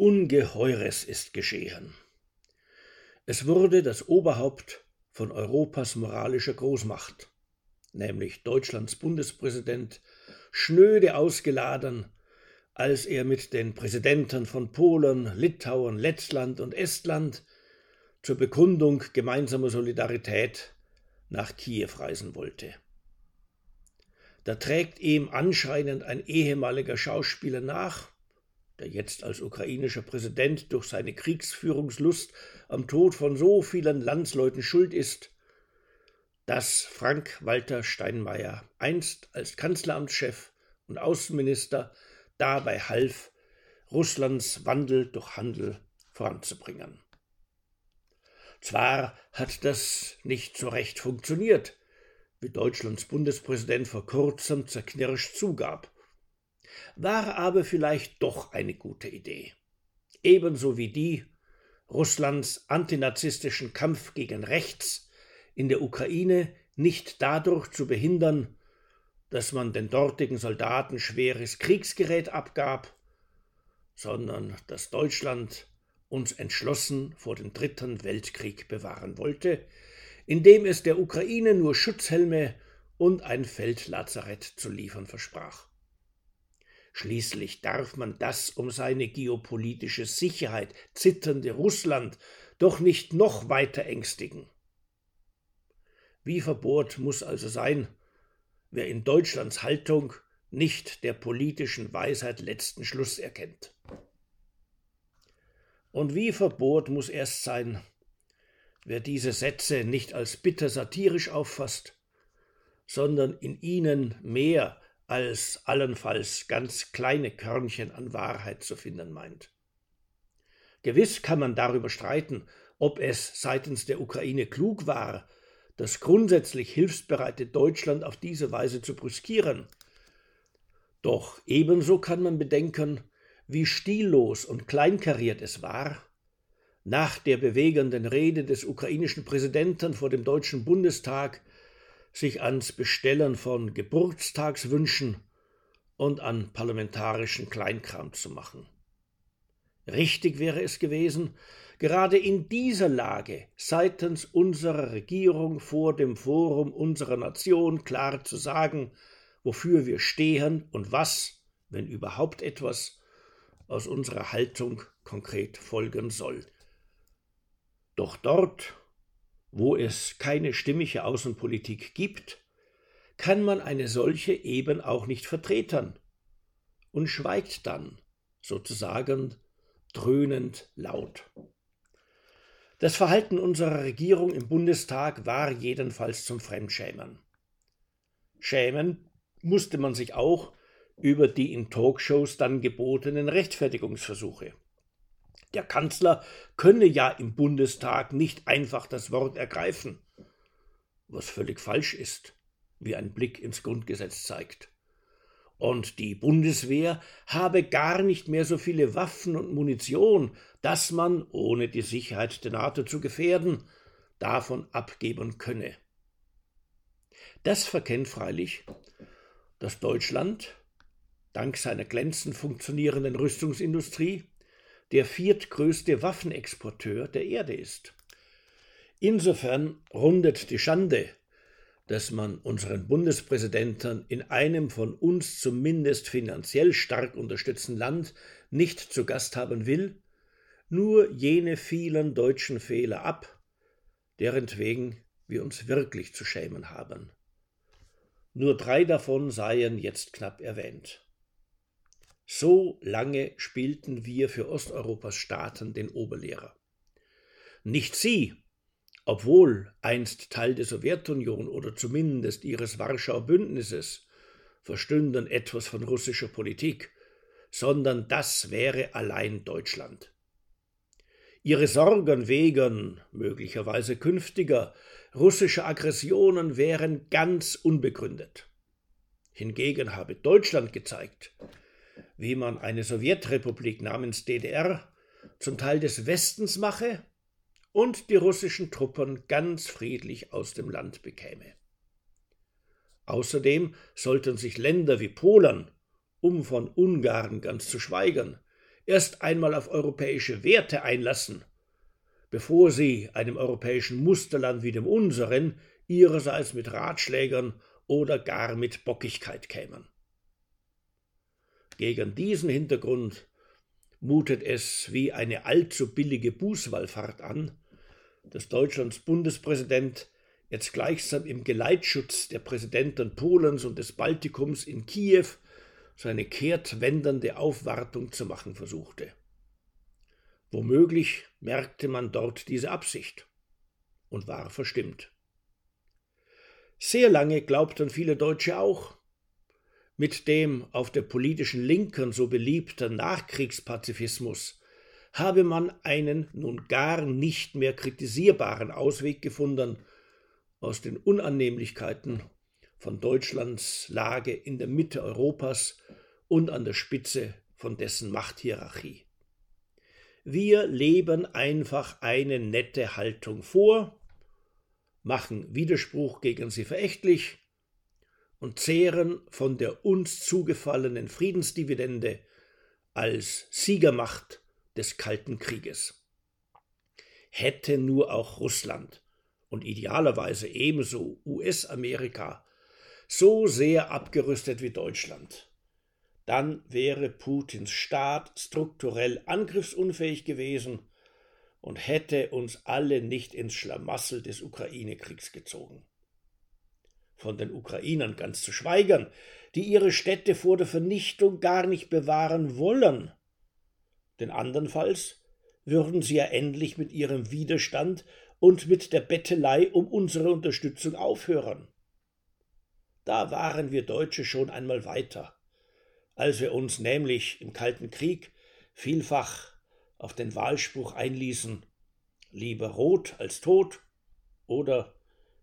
Ungeheures ist geschehen. Es wurde das Oberhaupt von Europas moralischer Großmacht, nämlich Deutschlands Bundespräsident, schnöde ausgeladen, als er mit den Präsidenten von Polen, Litauen, Lettland und Estland zur Bekundung gemeinsamer Solidarität nach Kiew reisen wollte. Da trägt ihm anscheinend ein ehemaliger Schauspieler nach, der jetzt als ukrainischer Präsident durch seine Kriegsführungslust am Tod von so vielen Landsleuten schuld ist, dass Frank Walter Steinmeier einst als Kanzleramtschef und Außenminister dabei half, Russlands Wandel durch Handel voranzubringen. Zwar hat das nicht so recht funktioniert, wie Deutschlands Bundespräsident vor kurzem zerknirscht zugab, war aber vielleicht doch eine gute Idee. Ebenso wie die, Russlands antinazistischen Kampf gegen rechts in der Ukraine nicht dadurch zu behindern, dass man den dortigen Soldaten schweres Kriegsgerät abgab, sondern dass Deutschland uns entschlossen vor dem Dritten Weltkrieg bewahren wollte, indem es der Ukraine nur Schutzhelme und ein Feldlazarett zu liefern versprach. Schließlich darf man das um seine geopolitische Sicherheit zitternde Russland doch nicht noch weiter ängstigen. Wie verbohrt muss also sein, wer in Deutschlands Haltung nicht der politischen Weisheit letzten Schluss erkennt. Und wie verbohrt muss erst sein, wer diese Sätze nicht als bitter satirisch auffasst, sondern in ihnen mehr als allenfalls ganz kleine Körnchen an Wahrheit zu finden meint. Gewiss kann man darüber streiten, ob es seitens der Ukraine klug war, das grundsätzlich hilfsbereite Deutschland auf diese Weise zu brüskieren. Doch ebenso kann man bedenken, wie stillos und kleinkariert es war, nach der bewegenden Rede des ukrainischen Präsidenten vor dem Deutschen Bundestag sich ans Bestellen von Geburtstagswünschen und an parlamentarischen Kleinkram zu machen. Richtig wäre es gewesen, gerade in dieser Lage seitens unserer Regierung vor dem Forum unserer Nation klar zu sagen, wofür wir stehen und was, wenn überhaupt etwas, aus unserer Haltung konkret folgen soll. Doch dort, wo es keine stimmige Außenpolitik gibt, kann man eine solche eben auch nicht vertreten und schweigt dann, sozusagen dröhnend laut. Das Verhalten unserer Regierung im Bundestag war jedenfalls zum Fremdschämen. Schämen musste man sich auch über die in Talkshows dann gebotenen Rechtfertigungsversuche. Der Kanzler könne ja im Bundestag nicht einfach das Wort ergreifen, was völlig falsch ist, wie ein Blick ins Grundgesetz zeigt. Und die Bundeswehr habe gar nicht mehr so viele Waffen und Munition, dass man, ohne die Sicherheit der NATO zu gefährden, davon abgeben könne. Das verkennt freilich, dass Deutschland, dank seiner glänzend funktionierenden Rüstungsindustrie, der viertgrößte Waffenexporteur der Erde ist. Insofern rundet die Schande, dass man unseren Bundespräsidenten in einem von uns zumindest finanziell stark unterstützten Land nicht zu Gast haben will, nur jene vielen deutschen Fehler ab, derentwegen wir uns wirklich zu schämen haben. Nur drei davon seien jetzt knapp erwähnt. So lange spielten wir für Osteuropas Staaten den Oberlehrer. Nicht sie, obwohl einst Teil der Sowjetunion oder zumindest ihres Warschauer Bündnisses, verstünden etwas von russischer Politik, sondern das wäre allein Deutschland. Ihre Sorgen wegen möglicherweise künftiger russischer Aggressionen wären ganz unbegründet. Hingegen habe Deutschland gezeigt, wie man eine Sowjetrepublik namens DDR zum Teil des Westens mache und die russischen Truppen ganz friedlich aus dem Land bekäme. Außerdem sollten sich Länder wie Polen, um von Ungarn ganz zu schweigen, erst einmal auf europäische Werte einlassen, bevor sie einem europäischen Musterland wie dem unseren ihrerseits mit Ratschlägern oder gar mit Bockigkeit kämen. Gegen diesen Hintergrund mutet es wie eine allzu billige Bußwallfahrt an, dass Deutschlands Bundespräsident jetzt gleichsam im Geleitschutz der Präsidenten Polens und des Baltikums in Kiew seine kehrtwendende Aufwartung zu machen versuchte. Womöglich merkte man dort diese Absicht und war verstimmt. Sehr lange glaubten viele Deutsche auch, mit dem auf der politischen Linken so beliebten Nachkriegspazifismus habe man einen nun gar nicht mehr kritisierbaren Ausweg gefunden aus den Unannehmlichkeiten von Deutschlands Lage in der Mitte Europas und an der Spitze von dessen Machthierarchie. Wir leben einfach eine nette Haltung vor, machen Widerspruch gegen sie verächtlich und zehren von der uns zugefallenen Friedensdividende als Siegermacht des Kalten Krieges. Hätte nur auch Russland und idealerweise ebenso US-Amerika so sehr abgerüstet wie Deutschland, dann wäre Putins Staat strukturell angriffsunfähig gewesen und hätte uns alle nicht ins Schlamassel des Ukraine-Kriegs gezogen. Von den Ukrainern ganz zu schweigern, die ihre Städte vor der Vernichtung gar nicht bewahren wollen. Denn andernfalls würden sie ja endlich mit ihrem Widerstand und mit der Bettelei um unsere Unterstützung aufhören. Da waren wir Deutsche schon einmal weiter, als wir uns nämlich im Kalten Krieg vielfach auf den Wahlspruch einließen lieber rot als tot oder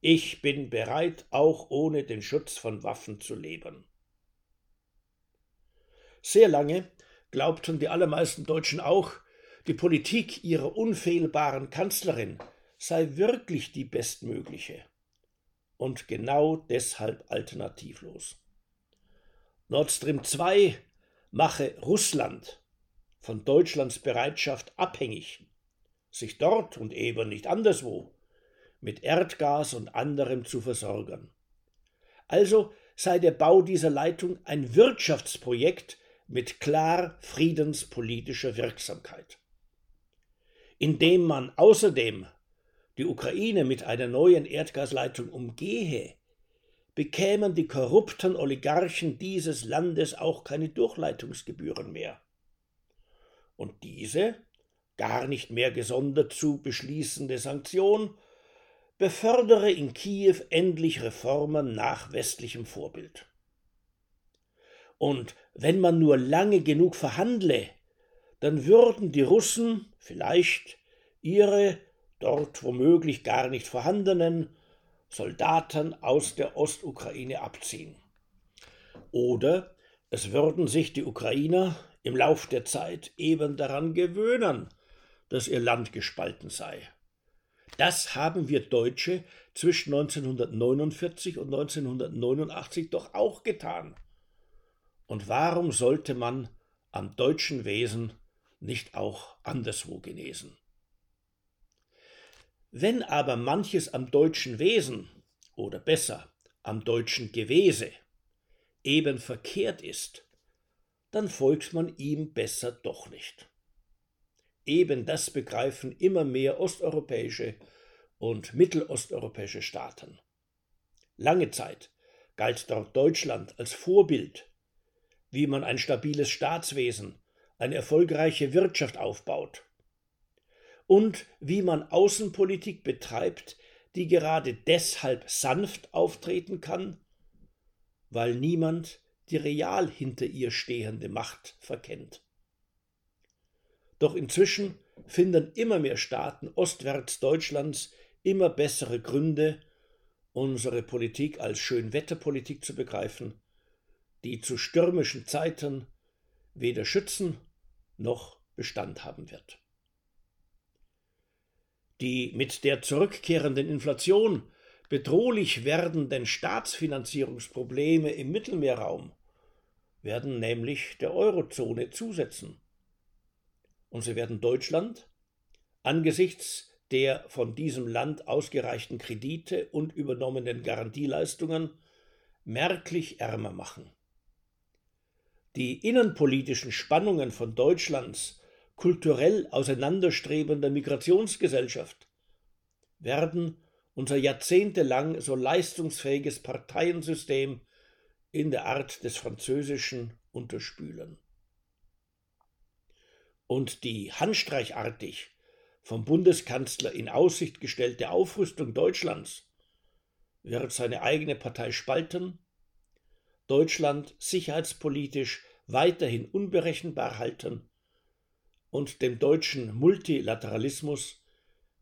ich bin bereit, auch ohne den Schutz von Waffen zu leben. Sehr lange glaubten die allermeisten Deutschen auch, die Politik ihrer unfehlbaren Kanzlerin sei wirklich die bestmögliche und genau deshalb alternativlos. Nord Stream 2 mache Russland von Deutschlands Bereitschaft abhängig, sich dort und eben nicht anderswo mit Erdgas und anderem zu versorgen. Also sei der Bau dieser Leitung ein Wirtschaftsprojekt mit klar friedenspolitischer Wirksamkeit. Indem man außerdem die Ukraine mit einer neuen Erdgasleitung umgehe, bekämen die korrupten Oligarchen dieses Landes auch keine Durchleitungsgebühren mehr. Und diese, gar nicht mehr gesondert zu beschließende Sanktion, befördere in Kiew endlich Reformen nach westlichem Vorbild. Und wenn man nur lange genug verhandle, dann würden die Russen vielleicht ihre dort womöglich gar nicht vorhandenen Soldaten aus der Ostukraine abziehen. Oder es würden sich die Ukrainer im Lauf der Zeit eben daran gewöhnen, dass ihr Land gespalten sei. Das haben wir Deutsche zwischen 1949 und 1989 doch auch getan. Und warum sollte man am deutschen Wesen nicht auch anderswo genesen? Wenn aber manches am deutschen Wesen oder besser am deutschen Gewese eben verkehrt ist, dann folgt man ihm besser doch nicht. Eben das begreifen immer mehr osteuropäische und mittelosteuropäische Staaten. Lange Zeit galt dort Deutschland als Vorbild, wie man ein stabiles Staatswesen, eine erfolgreiche Wirtschaft aufbaut und wie man Außenpolitik betreibt, die gerade deshalb sanft auftreten kann, weil niemand die real hinter ihr stehende Macht verkennt. Doch inzwischen finden immer mehr Staaten ostwärts Deutschlands immer bessere Gründe, unsere Politik als Schönwetterpolitik zu begreifen, die zu stürmischen Zeiten weder schützen noch Bestand haben wird. Die mit der zurückkehrenden Inflation bedrohlich werdenden Staatsfinanzierungsprobleme im Mittelmeerraum werden nämlich der Eurozone zusetzen. Und sie werden Deutschland angesichts der von diesem Land ausgereichten Kredite und übernommenen Garantieleistungen merklich ärmer machen. Die innenpolitischen Spannungen von Deutschlands kulturell auseinanderstrebender Migrationsgesellschaft werden unser jahrzehntelang so leistungsfähiges Parteiensystem in der Art des Französischen unterspülen. Und die handstreichartig vom Bundeskanzler in Aussicht gestellte Aufrüstung Deutschlands wird seine eigene Partei spalten, Deutschland sicherheitspolitisch weiterhin unberechenbar halten und dem deutschen Multilateralismus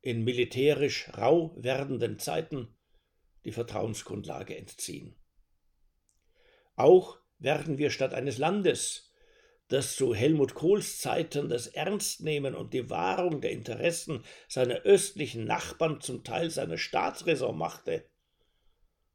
in militärisch rau werdenden Zeiten die Vertrauensgrundlage entziehen. Auch werden wir statt eines Landes, das zu Helmut Kohls Zeiten das Ernstnehmen und die Wahrung der Interessen seiner östlichen Nachbarn zum Teil seiner Staatsräson machte,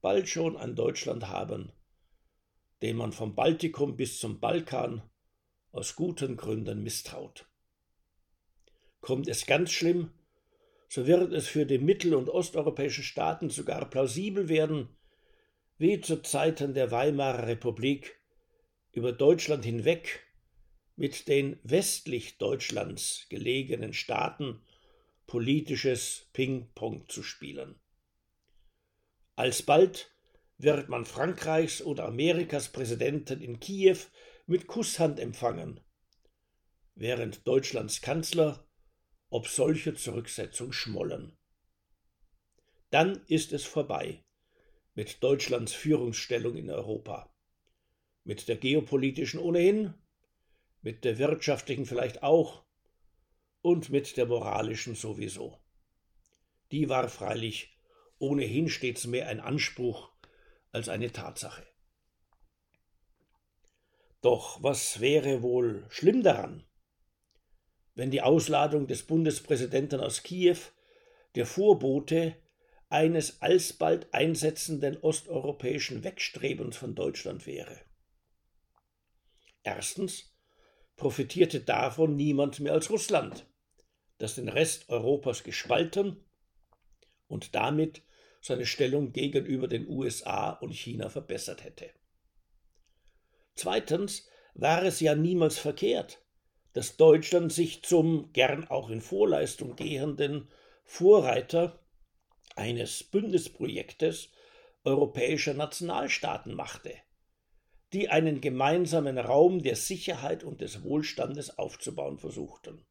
bald schon ein Deutschland haben, dem man vom Baltikum bis zum Balkan aus guten Gründen misstraut. Kommt es ganz schlimm, so wird es für die mittel- und osteuropäischen Staaten sogar plausibel werden, wie zu Zeiten der Weimarer Republik über Deutschland hinweg mit den westlich Deutschlands gelegenen Staaten politisches Ping-Pong zu spielen. Alsbald wird man Frankreichs oder Amerikas Präsidenten in Kiew mit Kusshand empfangen, während Deutschlands Kanzler ob solche Zurücksetzung schmollen. Dann ist es vorbei mit Deutschlands Führungsstellung in Europa, mit der geopolitischen ohnehin, mit der wirtschaftlichen vielleicht auch und mit der moralischen sowieso. Die war freilich ohnehin stets mehr ein Anspruch als eine Tatsache. Doch was wäre wohl schlimm daran, wenn die Ausladung des Bundespräsidenten aus Kiew der Vorbote eines alsbald einsetzenden osteuropäischen Wegstrebens von Deutschland wäre. Erstens profitierte davon niemand mehr als Russland, das den Rest Europas gespalten und damit seine Stellung gegenüber den USA und China verbessert hätte. Zweitens war es ja niemals verkehrt, dass Deutschland sich zum gern auch in Vorleistung gehenden Vorreiter eines Bündnisprojektes europäischer Nationalstaaten machte, die einen gemeinsamen Raum der Sicherheit und des Wohlstandes aufzubauen versuchten.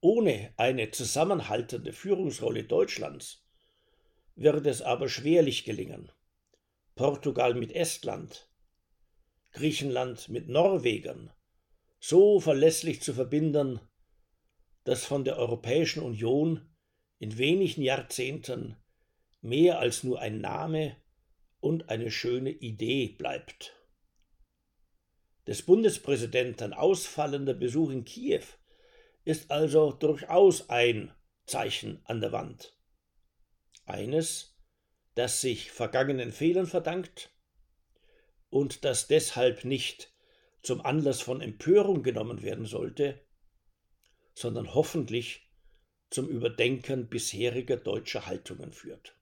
Ohne eine zusammenhaltende Führungsrolle Deutschlands wird es aber schwerlich gelingen, Portugal mit Estland, Griechenland mit Norwegern so verlässlich zu verbinden, dass von der Europäischen Union in wenigen Jahrzehnten mehr als nur ein Name und eine schöne Idee bleibt. Des Bundespräsidenten ausfallender Besuch in Kiew ist also durchaus ein Zeichen an der Wand. Eines, das sich vergangenen Fehlern verdankt und das deshalb nicht zum Anlass von Empörung genommen werden sollte, sondern hoffentlich zum Überdenken bisheriger deutscher Haltungen führt.